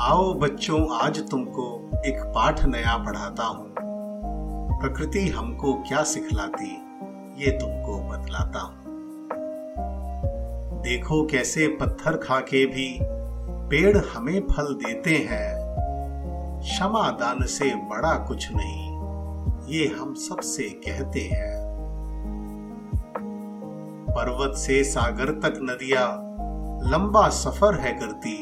आओ बच्चों, आज तुमको एक पाठ नया पढ़ाता हूँ। प्रकृति हमको क्या सिखलाती, ये तुमको बतलाता हूँ। देखो कैसे पत्थर खाके भी पेड़ हमें फल देते हैं। क्षमा दान से बड़ा कुछ नहीं, ये हम सबसे कहते हैं। पर्वत से सागर तक नदियाँ, लंबा सफ़र है करती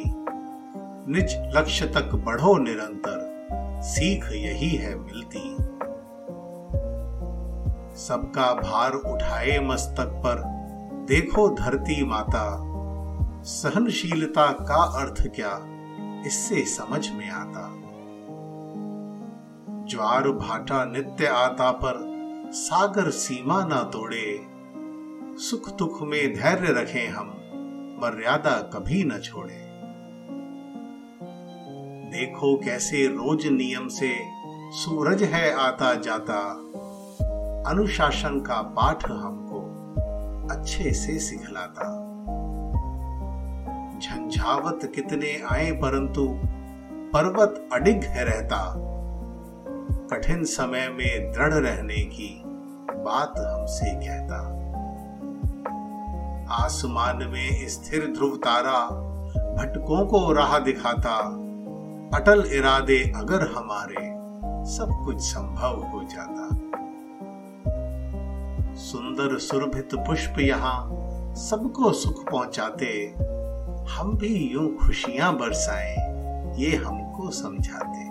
निज लक्ष्य तक बढ़ो निरंतर, सीख यही है मिलती। सबका भार उठाए मस्तक पर, देखो धरती माता। सहनशीलता का अर्थ क्या, इससे समझ में आता। ज्वार भाटा नित्य आता पर, सागर सीमा ना तोड़े। सुख दुख में धैर्य रखें हम, मर्यादा कभी न छोड़े। देखो कैसे रोज नियम से सूरज है आता जाता। अनुशासन का पाठ हमको अच्छे से सिखलाता। झंझावत कितने आए परंतु पर्वत अडिग है रहता। कठिन समय में दृढ़ रहने की बात हमसे कहता। आसमान में स्थिर ध्रुव तारा भटकों को राह दिखाता। अटल इरादे अगर हमारे सब कुछ संभव हो जाता। सुंदर सुरभित पुष्प यहाँ सबको सुख पहुंचाते। हम भी यूँ खुशियाँ बरसाएँ, ये हमको समझाते।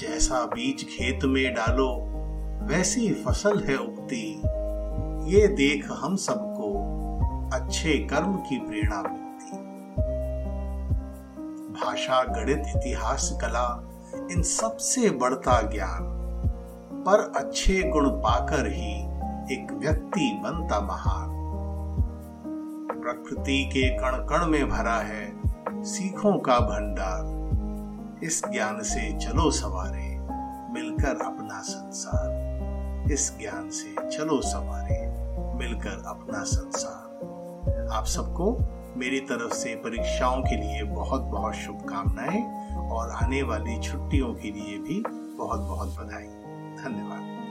जैसा बीज खेत में डालो, वैसी फ़सल है उगती। ये देख हम सबको अच्छे कर्म की प्रेरणा मिलती। भाषा, गणित, इतिहास, कला, इन सबसे बढ़ता ज्ञान। पर अच्छे गुण पाकर ही एक व्यक्ति बनता महान। प्रकृति के कण कण में भरा है सीखों का भंडार। इस ज्ञान से चलो सवारे, मिलकर अपना संसार। इस ज्ञान से चलो सवारे, मिलकर अपना संसार। आप सबको मेरी तरफ़ से परीक्षाओं के लिए बहुत बहुत शुभकामनाएँ और आने वाली छुट्टियों के लिए भी बहुत बहुत बधाई। धन्यवाद।